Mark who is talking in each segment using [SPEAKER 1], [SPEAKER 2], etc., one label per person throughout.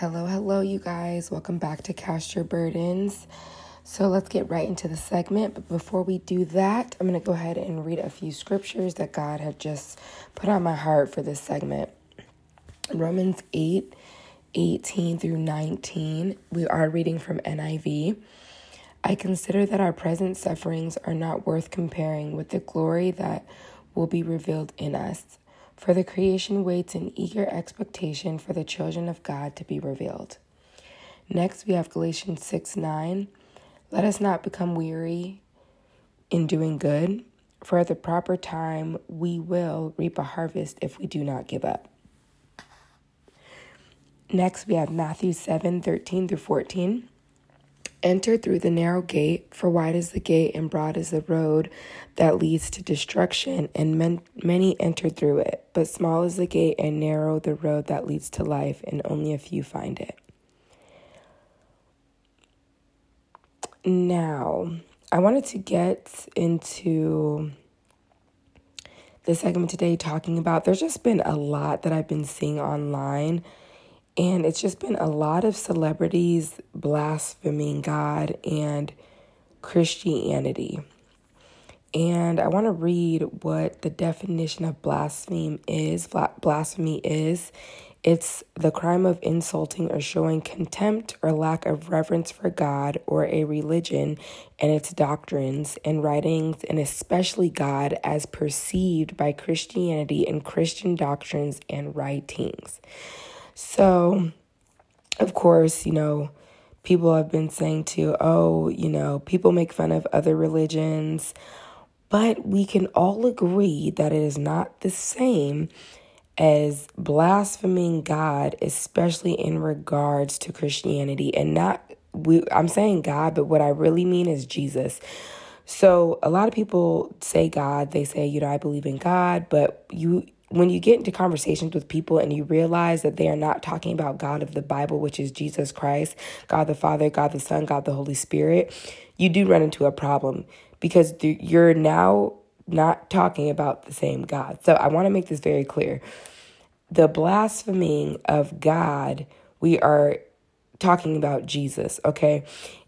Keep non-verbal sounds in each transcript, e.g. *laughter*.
[SPEAKER 1] Hello, hello, you guys. Welcome back to Cast Your Burdens. So let's get right into the segment. But before we do that, I'm going to go ahead and read a few scriptures that God had just put on my heart for this segment. Romans 8 18 through 19. We are reading from NIV. I consider that our present sufferings are not worth comparing with the glory that will be revealed in us. For the creation waits in eager expectation for the children of God to be revealed. Next, we have Galatians 6 9. Let us not become weary in doing good, for at the proper time we will reap a harvest if we do not give up. Next, we have Matthew 7 13 through 14. Enter through the narrow gate, for wide is the gate and broad is the road that leads to destruction, and men, many enter through it. But small is the gate and narrow the road that leads to life, and only a few find it. Now, I wanted to get into the segment today talking about there's just been a lot that I've been seeing online and it's just been a lot of celebrities blaspheming God and Christianity. And I want to read what the definition of blaspheme is. Blasphemy is it's the crime of insulting or showing contempt or lack of reverence for God or a religion and its doctrines and writings, and especially God as perceived by Christianity and Christian doctrines and writings. So, of course, you know, people have been saying to, oh, you know, people make fun of other religions, but we can all agree that it is not the same as blaspheming God, especially in regards to Christianity and not we I'm saying God, but what I really mean is Jesus. So a lot of people say God, they say, you know, I believe in God, but you when you get into conversations with people and you realize that they are not talking about God of the Bible, which is Jesus Christ, God the Father, God the Son, God the Holy Spirit, you do run into a problem because you're now not talking about the same God. So I want to make this very clear. The blaspheming of God, we are talking about Jesus, okay?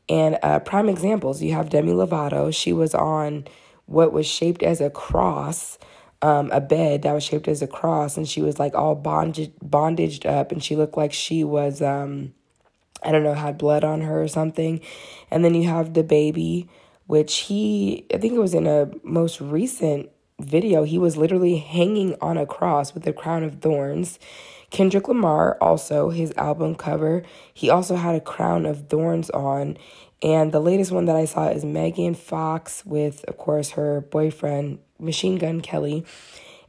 [SPEAKER 1] And uh, prime examples, you have Demi Lovato. She was on what was shaped as a cross um, a bed that was shaped as a cross, and she was like all bondaged, bondaged up, and she looked like she was, um, I don't know, had blood on her or something. And then you have the baby, which he, I think it was in a most recent video, he was literally hanging on a cross with a crown of thorns. Kendrick Lamar, also his album cover, he also had a crown of thorns on. And the latest one that I saw is Megan Fox with, of course, her boyfriend, Machine Gun Kelly.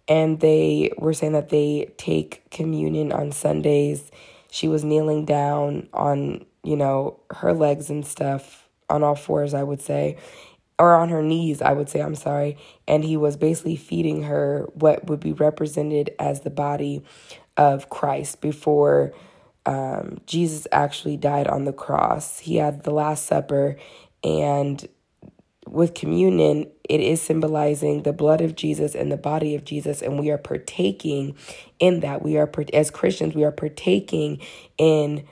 [SPEAKER 1] And they were saying that they take communion on Sundays. She was kneeling down on, you know, her legs and stuff, on all fours, I would say, or on her knees, I would say, I'm sorry. And he was basically feeding her what would be represented as the body of Christ before um, Jesus actually died on the cross. He had the Last Supper, and with communion, it is symbolizing the blood of Jesus and the body of Jesus, and we are partaking in that. We are, as Christians, we are partaking in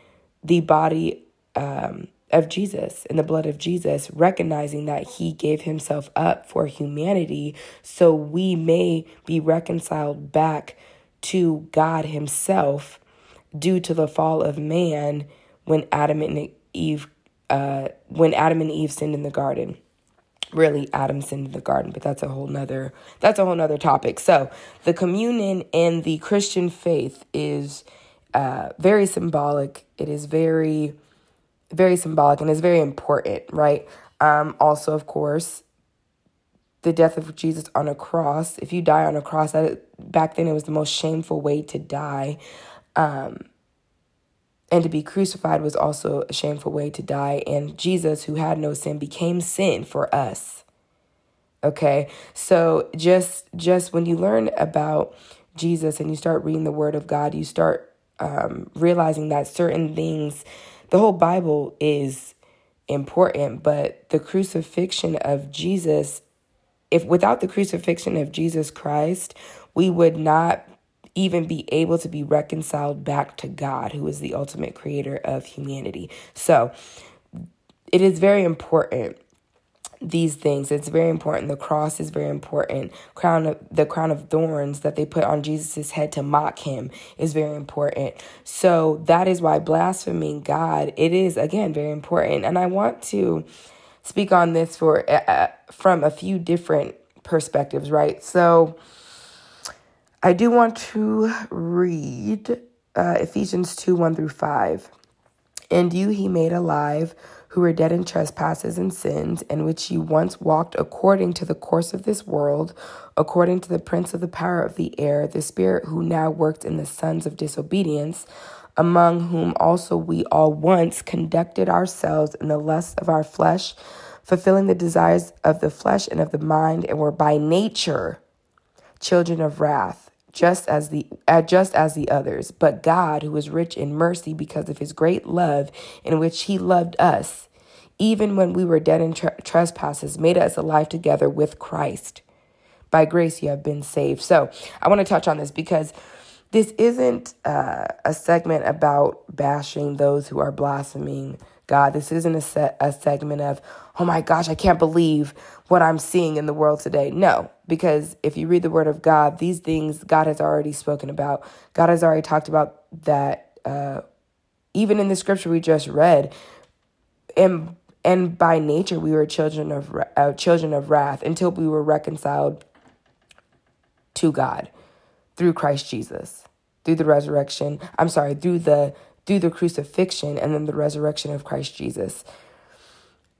[SPEAKER 1] the body um, of Jesus and the blood of Jesus, recognizing that he gave himself up for humanity so we may be reconciled back to God himself due to the fall of man when Adam and Eve uh, when Adam and Eve sinned in the garden. Really, Adam sinned in the garden, but that's a whole nother that's a whole nother topic. So the communion in the Christian faith is uh, very symbolic. It is very very symbolic and is very important, right? Um, also, of course, the death of Jesus on a cross. If you die on a cross, that back then it was the most shameful way to die. Um, and to be crucified was also a shameful way to die. And Jesus, who had no sin, became sin for us. Okay, so just just when you learn about Jesus and you start reading the Word of God, you start um, realizing that certain things the whole Bible is important, but the crucifixion of Jesus, if without the crucifixion of Jesus Christ, we would not even be able to be reconciled back to God, who is the ultimate creator of humanity. So it is very important these things. It's very important. The cross is very important. Crown of the crown of thorns that they put on Jesus' head to mock him is very important. So that is why blaspheming God, it is again very important. And I want to speak on this for uh, uh from a few different perspectives, right? So I do want to read uh, Ephesians 2 1 through 5. And you he made alive who were dead in trespasses and sins, in which you once walked according to the course of this world, according to the prince of the power of the air, the spirit who now worked in the sons of disobedience, among whom also we all once conducted ourselves in the lusts of our flesh, fulfilling the desires of the flesh and of the mind, and were by nature children of wrath just as the uh, just as the others but god who is rich in mercy because of his great love in which he loved us even when we were dead in tra- trespasses made us alive together with christ by grace you have been saved so i want to touch on this because this isn't uh, a segment about bashing those who are blaspheming God. This isn't a, set, a segment of, oh my gosh, I can't believe what I'm seeing in the world today. No, because if you read the word of God, these things God has already spoken about. God has already talked about that uh, even in the scripture we just read. And and by nature we were children of uh, children of wrath until we were reconciled to God through Christ Jesus, through the resurrection. I'm sorry, through the through the crucifixion and then the resurrection of Christ Jesus.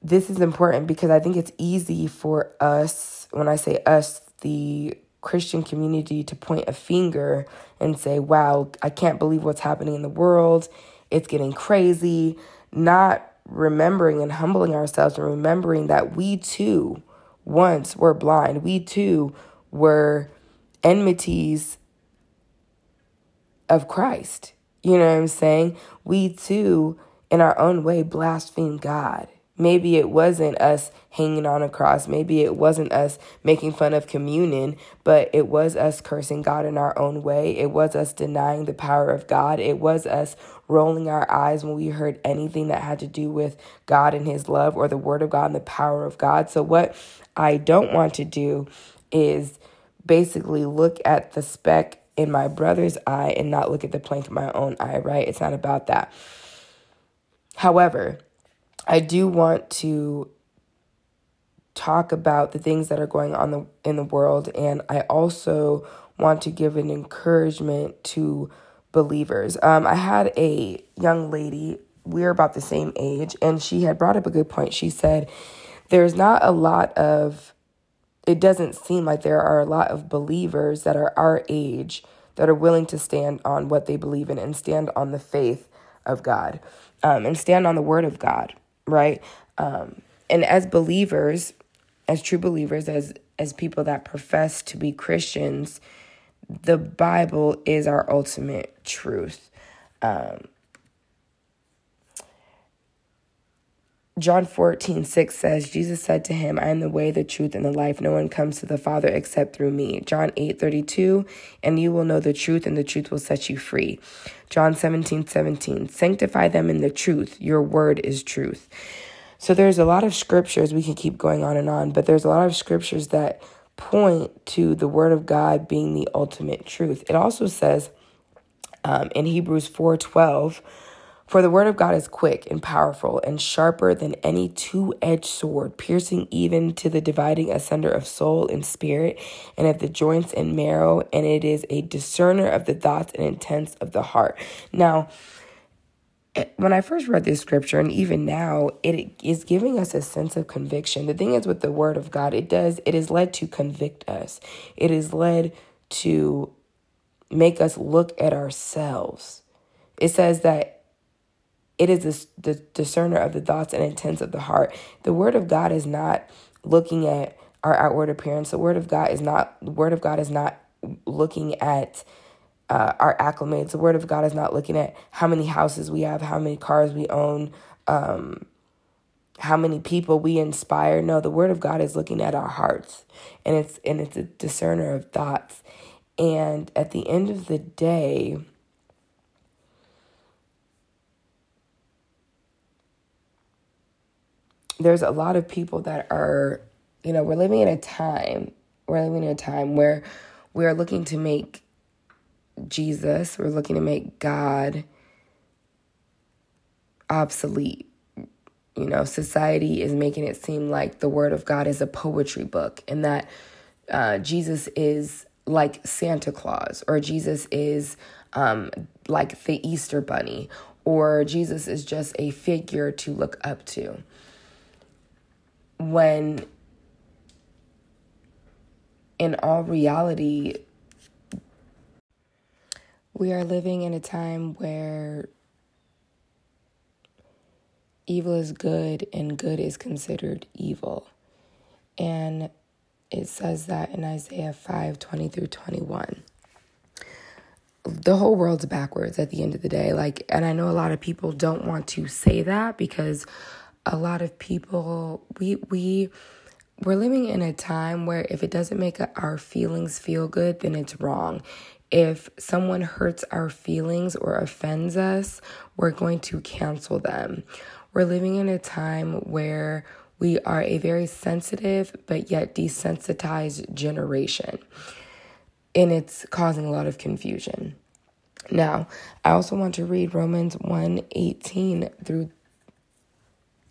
[SPEAKER 1] This is important because I think it's easy for us, when I say us, the Christian community, to point a finger and say, wow, I can't believe what's happening in the world. It's getting crazy. Not remembering and humbling ourselves and remembering that we too once were blind. We too were enmities of Christ. You know what I'm saying? We too, in our own way, blaspheme God. Maybe it wasn't us hanging on a cross. Maybe it wasn't us making fun of communion, but it was us cursing God in our own way. It was us denying the power of God. It was us rolling our eyes when we heard anything that had to do with God and His love or the Word of God and the power of God. So, what I don't want to do is basically look at the speck in my brother's eye and not look at the plank in my own eye, right? It's not about that. However, I do want to talk about the things that are going on the, in the world and I also want to give an encouragement to believers. Um, I had a young lady, we are about the same age, and she had brought up a good point. She said, There's not a lot of it doesn't seem like there are a lot of believers that are our age that are willing to stand on what they believe in and stand on the faith of God um, and stand on the word of God, right? Um, and as believers, as true believers, as as people that profess to be Christians, the Bible is our ultimate truth. Um, John 14, 6 says, Jesus said to him, I am the way, the truth, and the life. No one comes to the Father except through me. John 8, 32, and you will know the truth, and the truth will set you free. John 17, 17, sanctify them in the truth. Your word is truth. So there's a lot of scriptures, we can keep going on and on, but there's a lot of scriptures that point to the word of God being the ultimate truth. It also says um, in Hebrews 4, 12, for the word of God is quick and powerful and sharper than any two edged sword, piercing even to the dividing asunder of soul and spirit and of the joints and marrow, and it is a discerner of the thoughts and intents of the heart. Now, eh, when I first read this scripture, and even now, it is giving us a sense of conviction. The thing is, with the word of God, it does, it is led to convict us, it is led to make us look at ourselves. It says that it is the discerner of the thoughts and intents of the heart. The word of God is not looking at our outward appearance. The word of God is not the word of God is not looking at uh, our acclimates. The word of God is not looking at how many houses we have, how many cars we own, um, how many people we inspire. No, the word of God is looking at our hearts, and it's and it's a discerner of thoughts. And at the end of the day, there's a lot of people that are, you know, we're living in a time, we're living in a time where we're looking to make Jesus, we're looking to make God obsolete. You know, society is making it seem like the Word of God is a poetry book and that uh, Jesus is like Santa Claus or Jesus is um, like the Easter Bunny or Jesus is just a figure to look up to when in all reality, we are living in a time where evil is good and good is considered evil. And it says that in Isaiah 5 20 through 21. The whole world's backwards at the end of the day. Like, and I know a lot of people don't want to say that because a lot of people we we we're living in a time where if it doesn't make our feelings feel good, then it's wrong. If someone hurts our feelings or offends us, we're going to cancel them. We're living in a time where we are a very sensitive but yet desensitized generation. And it's causing a lot of confusion. Now, I also want to read Romans 1 18 through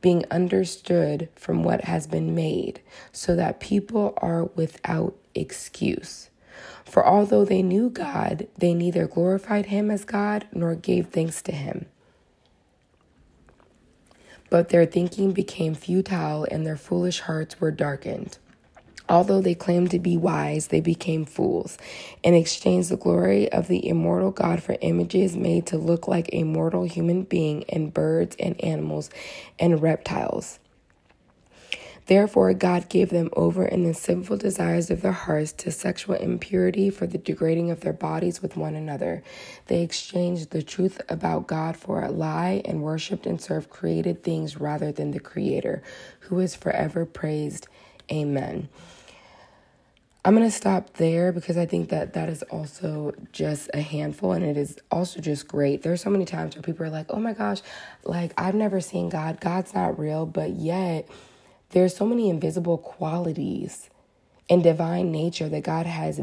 [SPEAKER 1] being understood from what has been made, so that people are without excuse. For although they knew God, they neither glorified him as God nor gave thanks to him. But their thinking became futile and their foolish hearts were darkened. Although they claimed to be wise, they became fools and exchanged the glory of the immortal God for images made to look like a mortal human being and birds and animals and reptiles. Therefore, God gave them over in the sinful desires of their hearts to sexual impurity for the degrading of their bodies with one another. They exchanged the truth about God for a lie and worshiped and served created things rather than the Creator, who is forever praised. Amen. I'm going to stop there because I think that that is also just a handful and it is also just great. There's so many times where people are like, oh my gosh, like I've never seen God. God's not real. But yet, there's so many invisible qualities and divine nature that God has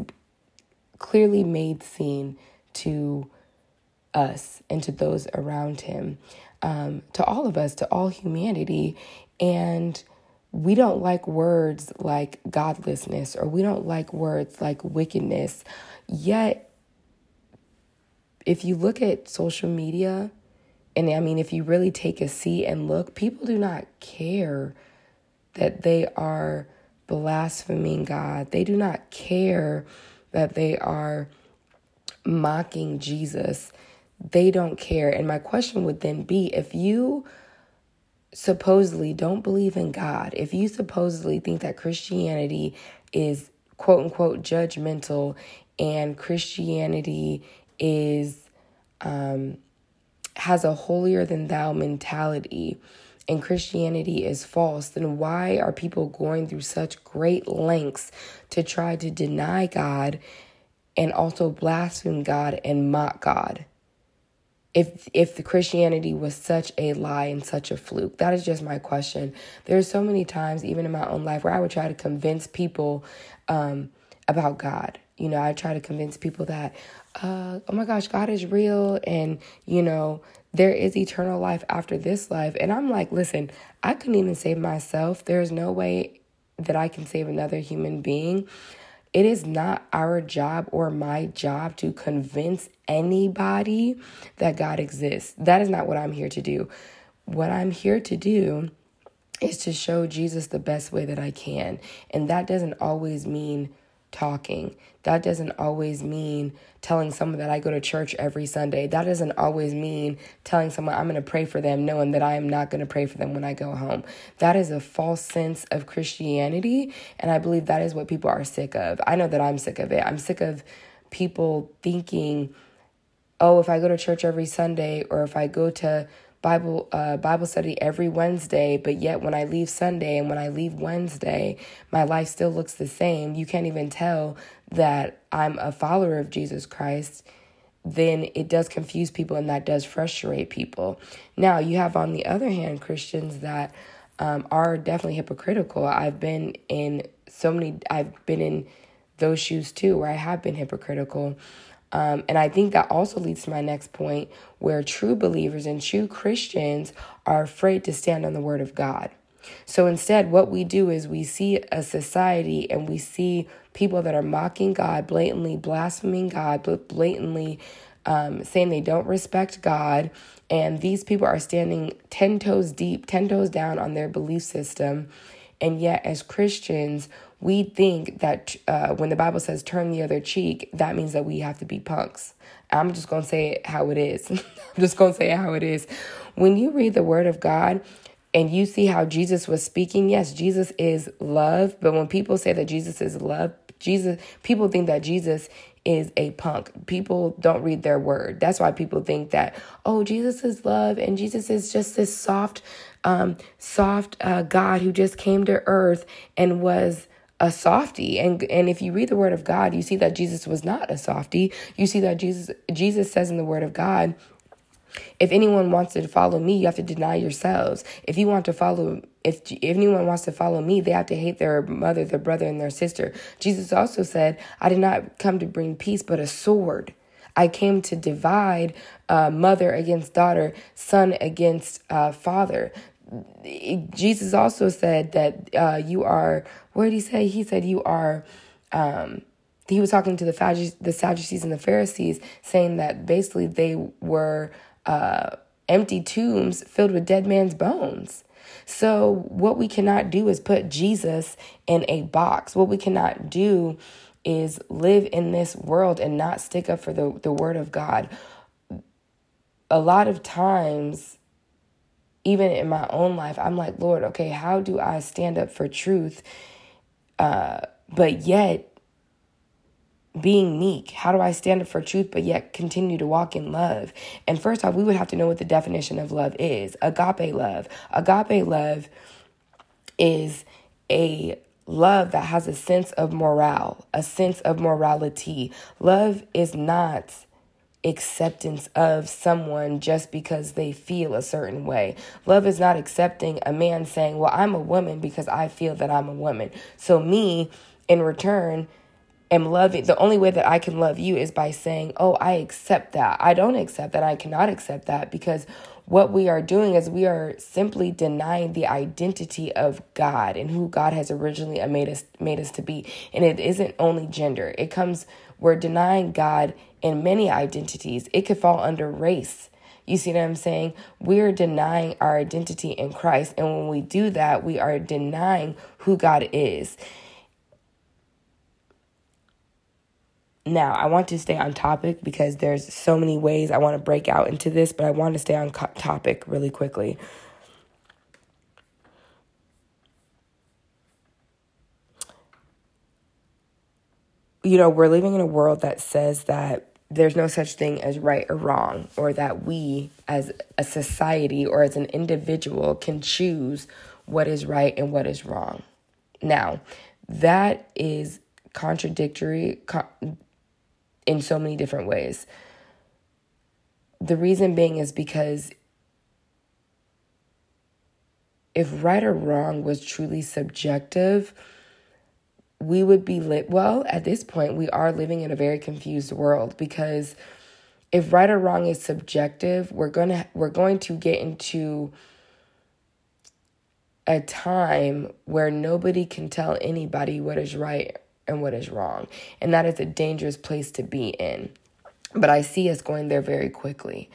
[SPEAKER 1] clearly made seen to us and to those around Him, um, to all of us, to all humanity. And we don't like words like godlessness or we don't like words like wickedness. Yet, if you look at social media, and I mean, if you really take a seat and look, people do not care that they are blaspheming God. They do not care that they are mocking Jesus. They don't care. And my question would then be if you supposedly don't believe in God, if you supposedly think that Christianity is quote unquote judgmental and Christianity is um, has a holier than thou mentality and Christianity is false, then why are people going through such great lengths to try to deny God and also blaspheme God and mock God? If if the Christianity was such a lie and such a fluke. That is just my question. There's so many times, even in my own life, where I would try to convince people um, about God. You know, I try to convince people that, uh, oh my gosh, God is real, and you know, there is eternal life after this life. And I'm like, listen, I couldn't even save myself. There's no way that I can save another human being. It is not our job or my job to convince anybody that God exists. That is not what I'm here to do. What I'm here to do is to show Jesus the best way that I can. And that doesn't always mean talking. That doesn't always mean telling someone that I go to church every Sunday. That doesn't always mean telling someone I'm going to pray for them, knowing that I am not going to pray for them when I go home. That is a false sense of Christianity. And I believe that is what people are sick of. I know that I'm sick of it. I'm sick of people thinking, oh, if I go to church every Sunday or if I go to Bible uh, Bible study every Wednesday, but yet when I leave Sunday and when I leave Wednesday, my life still looks the same. You can't even tell that I'm a follower of Jesus Christ. Then it does confuse people and that does frustrate people. Now you have on the other hand Christians that um, are definitely hypocritical. I've been in so many. I've been in those shoes too, where I have been hypocritical. Um, and I think that also leads to my next point where true believers and true Christians are afraid to stand on the word of God. So instead, what we do is we see a society and we see people that are mocking God, blatantly blaspheming God, blatantly um, saying they don't respect God. And these people are standing 10 toes deep, 10 toes down on their belief system. And yet, as Christians, we think that uh, when the Bible says turn the other cheek, that means that we have to be punks. I'm just going to say it how it is. *laughs* I'm just going to say it how it is. When you read the Word of God, and you see how Jesus was speaking, yes, Jesus is love, but when people say that Jesus is love, Jesus people think that Jesus is a punk. People don't read their word. That's why people think that, oh, Jesus is love and Jesus is just this soft, um, soft uh, God who just came to earth and was a softy and and if you read the word of God you see that Jesus was not a softy you see that Jesus Jesus says in the word of God if anyone wants to follow me you have to deny yourselves if you want to follow if if anyone wants to follow me they have to hate their mother their brother and their sister Jesus also said I did not come to bring peace but a sword I came to divide uh, mother against daughter, son against uh, father. Jesus also said that uh, you are, what did he say? He said you are, um, he was talking to the, the Sadducees and the Pharisees, saying that basically they were uh, empty tombs filled with dead man's bones. So, what we cannot do is put Jesus in a box. What we cannot do is live in this world and not stick up for the, the word of God. A lot of times, even in my own life, I'm like, Lord, okay, how do I stand up for truth? Uh, but yet being meek. How do I stand up for truth but yet continue to walk in love? And first off, we would have to know what the definition of love is. Agape love. Agape love is a love that has a sense of morale, a sense of morality. Love is not acceptance of someone just because they feel a certain way. Love is not accepting a man saying, Well, I'm a woman because I feel that I'm a woman. So, me in return, am loving the only way that I can love you is by saying, Oh, I accept that. I don't accept that. I cannot accept that because what we are doing is we are simply denying the identity of God and who God has originally made us made us to be. And it isn't only gender. It comes we're denying God in many identities. It could fall under race. You see what I'm saying? We're denying our identity in Christ. And when we do that, we are denying who God is. Now, I want to stay on topic because there's so many ways I want to break out into this, but I want to stay on co- topic really quickly. You know, we're living in a world that says that there's no such thing as right or wrong, or that we as a society or as an individual can choose what is right and what is wrong. Now, that is contradictory in so many different ways. The reason being is because if right or wrong was truly subjective, we would be lit. Well, at this point, we are living in a very confused world because if right or wrong is subjective, we're gonna we're going to get into a time where nobody can tell anybody what is right and what is wrong. And that is a dangerous place to be in. But I see us going there very quickly.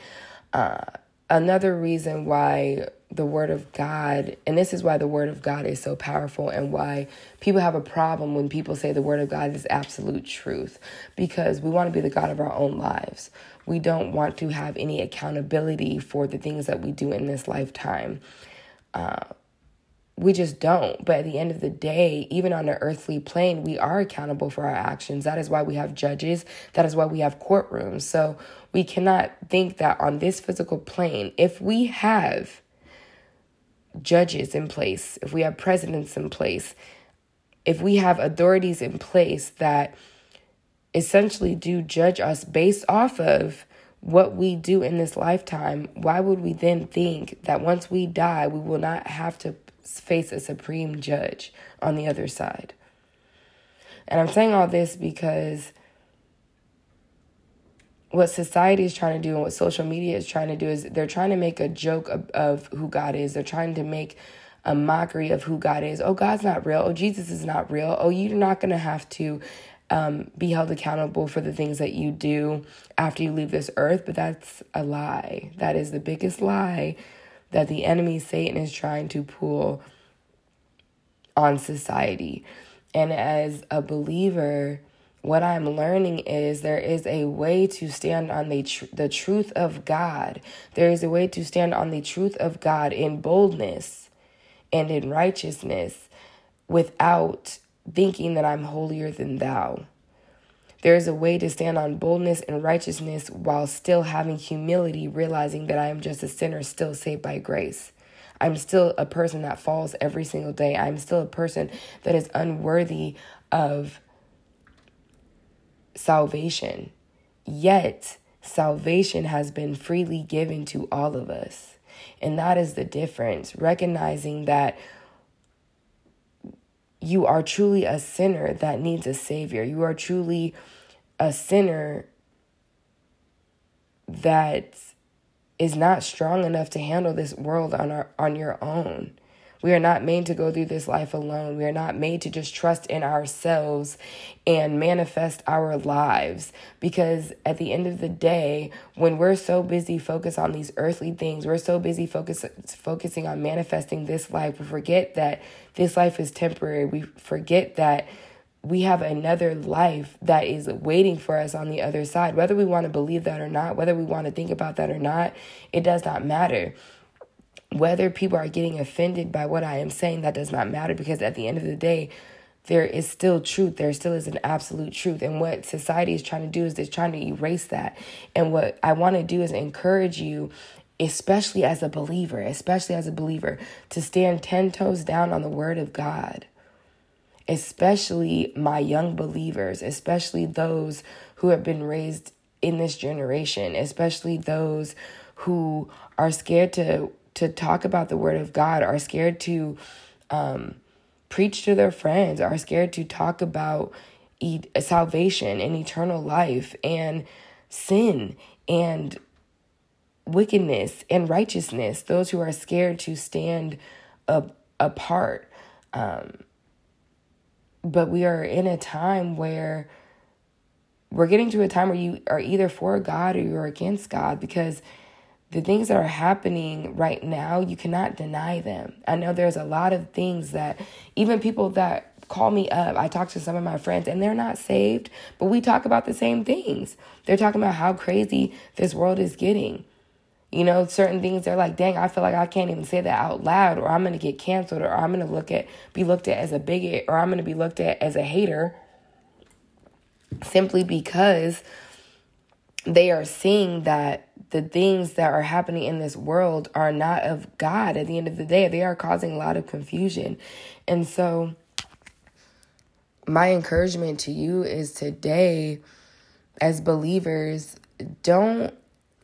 [SPEAKER 1] Uh, another reason why the word of God, and this is why the word of God is so powerful and why people have a problem when people say the word of God is absolute truth because we want to be the God of our own lives. We don't want to have any accountability for the things that we do in this lifetime. Uh, we just don't. But at the end of the day, even on an earthly plane, we are accountable for our actions. That is why we have judges. That is why we have courtrooms. So we cannot think that on this physical plane, if we have judges in place, if we have presidents in place, if we have authorities in place that essentially do judge us based off of what we do in this lifetime, why would we then think that once we die, we will not have to face a supreme judge on the other side? And I'm saying all this because what society is trying to do and what social media is trying to do is they're trying to make a joke of, of who God is. They're trying to make a mockery of who God is. Oh, God's not real. Oh, Jesus is not real. Oh, you're not going to have to um, be held accountable for the things that you do after you leave this earth. But that's a lie. That is the biggest lie that the enemy, Satan, is trying to pull on society. And as a believer, what I'm learning is there is a way to stand on the tr- the truth of God. There is a way to stand on the truth of God in boldness and in righteousness without thinking that I'm holier than thou. There is a way to stand on boldness and righteousness while still having humility, realizing that I am just a sinner still saved by grace. I'm still a person that falls every single day. I'm still a person that is unworthy of salvation. Yet, salvation has been freely given to all of us. And that is the difference, recognizing that you are truly a sinner that needs a savior. You are truly a sinner that is not strong enough to handle this world on our on your own. We are not made to go through this life alone. We are not made to just trust in ourselves and manifest our lives. Because at the end of the day, when we're so busy focused on these earthly things, we're so busy focus, focusing on manifesting this life, we forget that this life is temporary. We forget that we have another life that is waiting for us on the other side. Whether we want to believe that or not, whether we want to think about that or not, it does not matter whether people are getting offended by what I am saying, that does not matter because at the end of the day, there is still truth. There still is an absolute truth. And what society is trying to do is they're trying to erase that. And what I want to do is encourage you, especially as a believer, especially as a believer, to stand 10 toes down on the word of God. Especially my young believers, especially those who have been raised in this generation, especially those who are scared to to talk about the word of God, are scared to um, preach to their friends, are scared to talk about e- salvation and eternal life and sin and wickedness and righteousness, those who are scared to stand up, apart. Um, but we are in a time where we're getting to a time where you are either for God or you're against God because the things that are happening right now, you cannot deny them. I know there's a lot of things that even people that call me up, I talk to some of my friends and they're not saved, but we talk about the same things. They're talking about how crazy this world is getting. You know, certain things they're like, dang, I feel like I can't even say that out loud, or I'm gonna get canceled, or I'm gonna look at be looked at as a bigot, or I'm gonna be looked at as a hater simply because they are seeing that the things that are happening in this world are not of God at the end of the day. They are causing a lot of confusion. And so, my encouragement to you is today, as believers, don't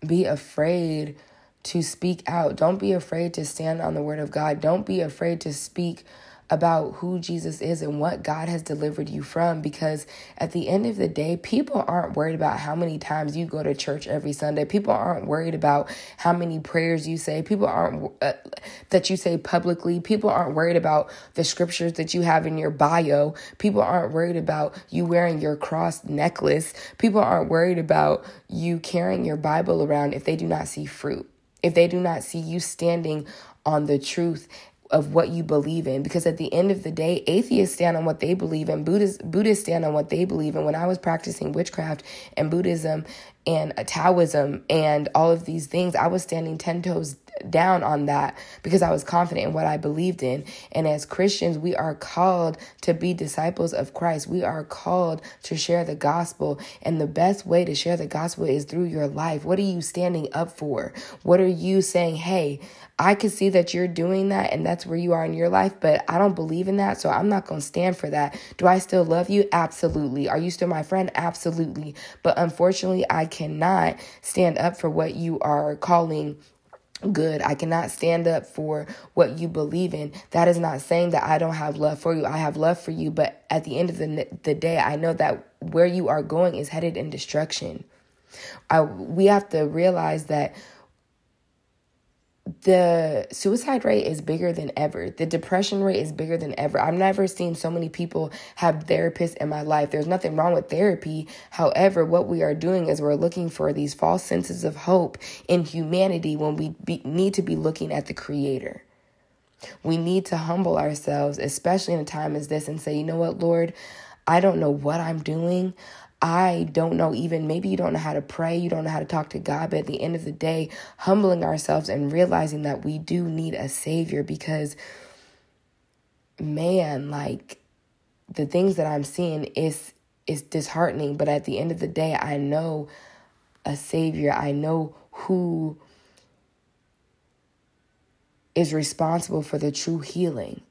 [SPEAKER 1] be afraid to speak out. Don't be afraid to stand on the word of God. Don't be afraid to speak about who Jesus is and what God has delivered you from because at the end of the day, people aren't worried about how many times you go to church every Sunday. People aren't worried about how many prayers you say. People aren't uh, that you say publicly. People aren't worried about the scriptures that you have in your bio. People aren't worried about you wearing your cross necklace. People aren't worried about you carrying your Bible around if they do not see fruit if they do not see you standing on the truth of what you believe in because at the end of the day atheists stand on what they believe in buddhists buddhists stand on what they believe in when i was practicing witchcraft and buddhism and taoism and all of these things i was standing 10 toes down on that because I was confident in what I believed in. And as Christians, we are called to be disciples of Christ. We are called to share the gospel. And the best way to share the gospel is through your life. What are you standing up for? What are you saying? Hey, I can see that you're doing that and that's where you are in your life, but I don't believe in that, so I'm not going to stand for that. Do I still love you? Absolutely. Are you still my friend? Absolutely. But unfortunately, I cannot stand up for what you are calling good. I cannot stand up for what you believe in. That is not saying that I don't have love for you. I have love for you, but at the end of the, the day, I know that where you are going is headed in destruction. I, we have to realize that the suicide rate is bigger than ever. The depression rate is bigger than ever. I've never seen so many people have therapists in my life. There's nothing wrong with therapy. However, what we are doing is we're looking for these false senses of hope in humanity when we be, need to be looking at the Creator. We need to humble ourselves, especially in a time as this, and say, you know what, Lord, I don't know what I'm doing. I don't know even maybe you don't know how to pray, you don't know how to talk to God, but at the end of the day, humbling ourselves and realizing that we do need a savior because man, like the things that I'm seeing is is disheartening, but at the end of the day, I know a savior. I know who is responsible for the true healing.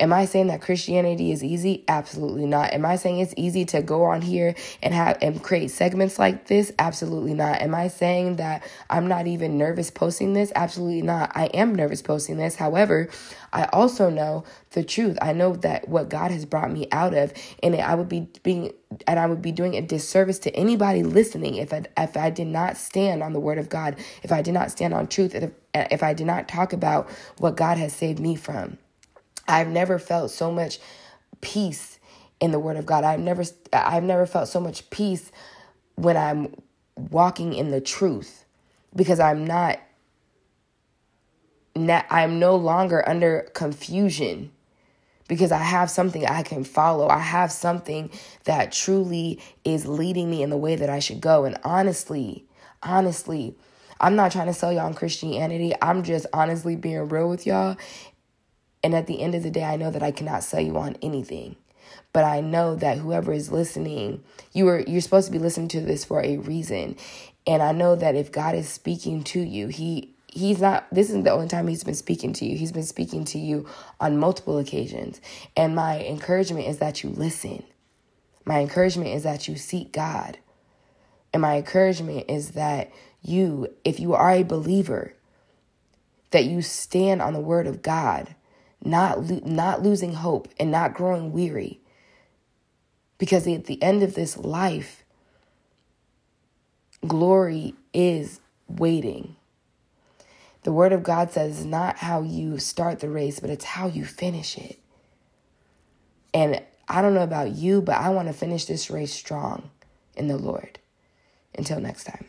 [SPEAKER 1] Am I saying that Christianity is easy? Absolutely not. Am I saying it's easy to go on here and have and create segments like this? Absolutely not. Am I saying that I'm not even nervous posting this? Absolutely not. I am nervous posting this. However, I also know the truth. I know that what God has brought me out of, and I would be being and I would be doing a disservice to anybody listening if I if I did not stand on the word of God, if I did not stand on truth, if if I did not talk about what God has saved me from. I've never felt so much peace in the word of God. I've never I've never felt so much peace when I'm walking in the truth because I'm not I'm no longer under confusion because I have something I can follow. I have something that truly is leading me in the way that I should go. And honestly, honestly, I'm not trying to sell y'all on Christianity. I'm just honestly being real with y'all. And at the end of the day, I know that I cannot sell you on anything. But I know that whoever is listening, you are you're supposed to be listening to this for a reason. And I know that if God is speaking to you, he he's not this isn't the only time he's been speaking to you. He's been speaking to you on multiple occasions. And my encouragement is that you listen. My encouragement is that you seek God. And my encouragement is that you, if you are a believer, that you stand on the word of God not lo- not losing hope and not growing weary. Because at the end of this life, glory is waiting. The word of God says not how you start the race, but it's how you finish it. And I don't know about you, but I want to finish this race strong in the Lord. Until next time.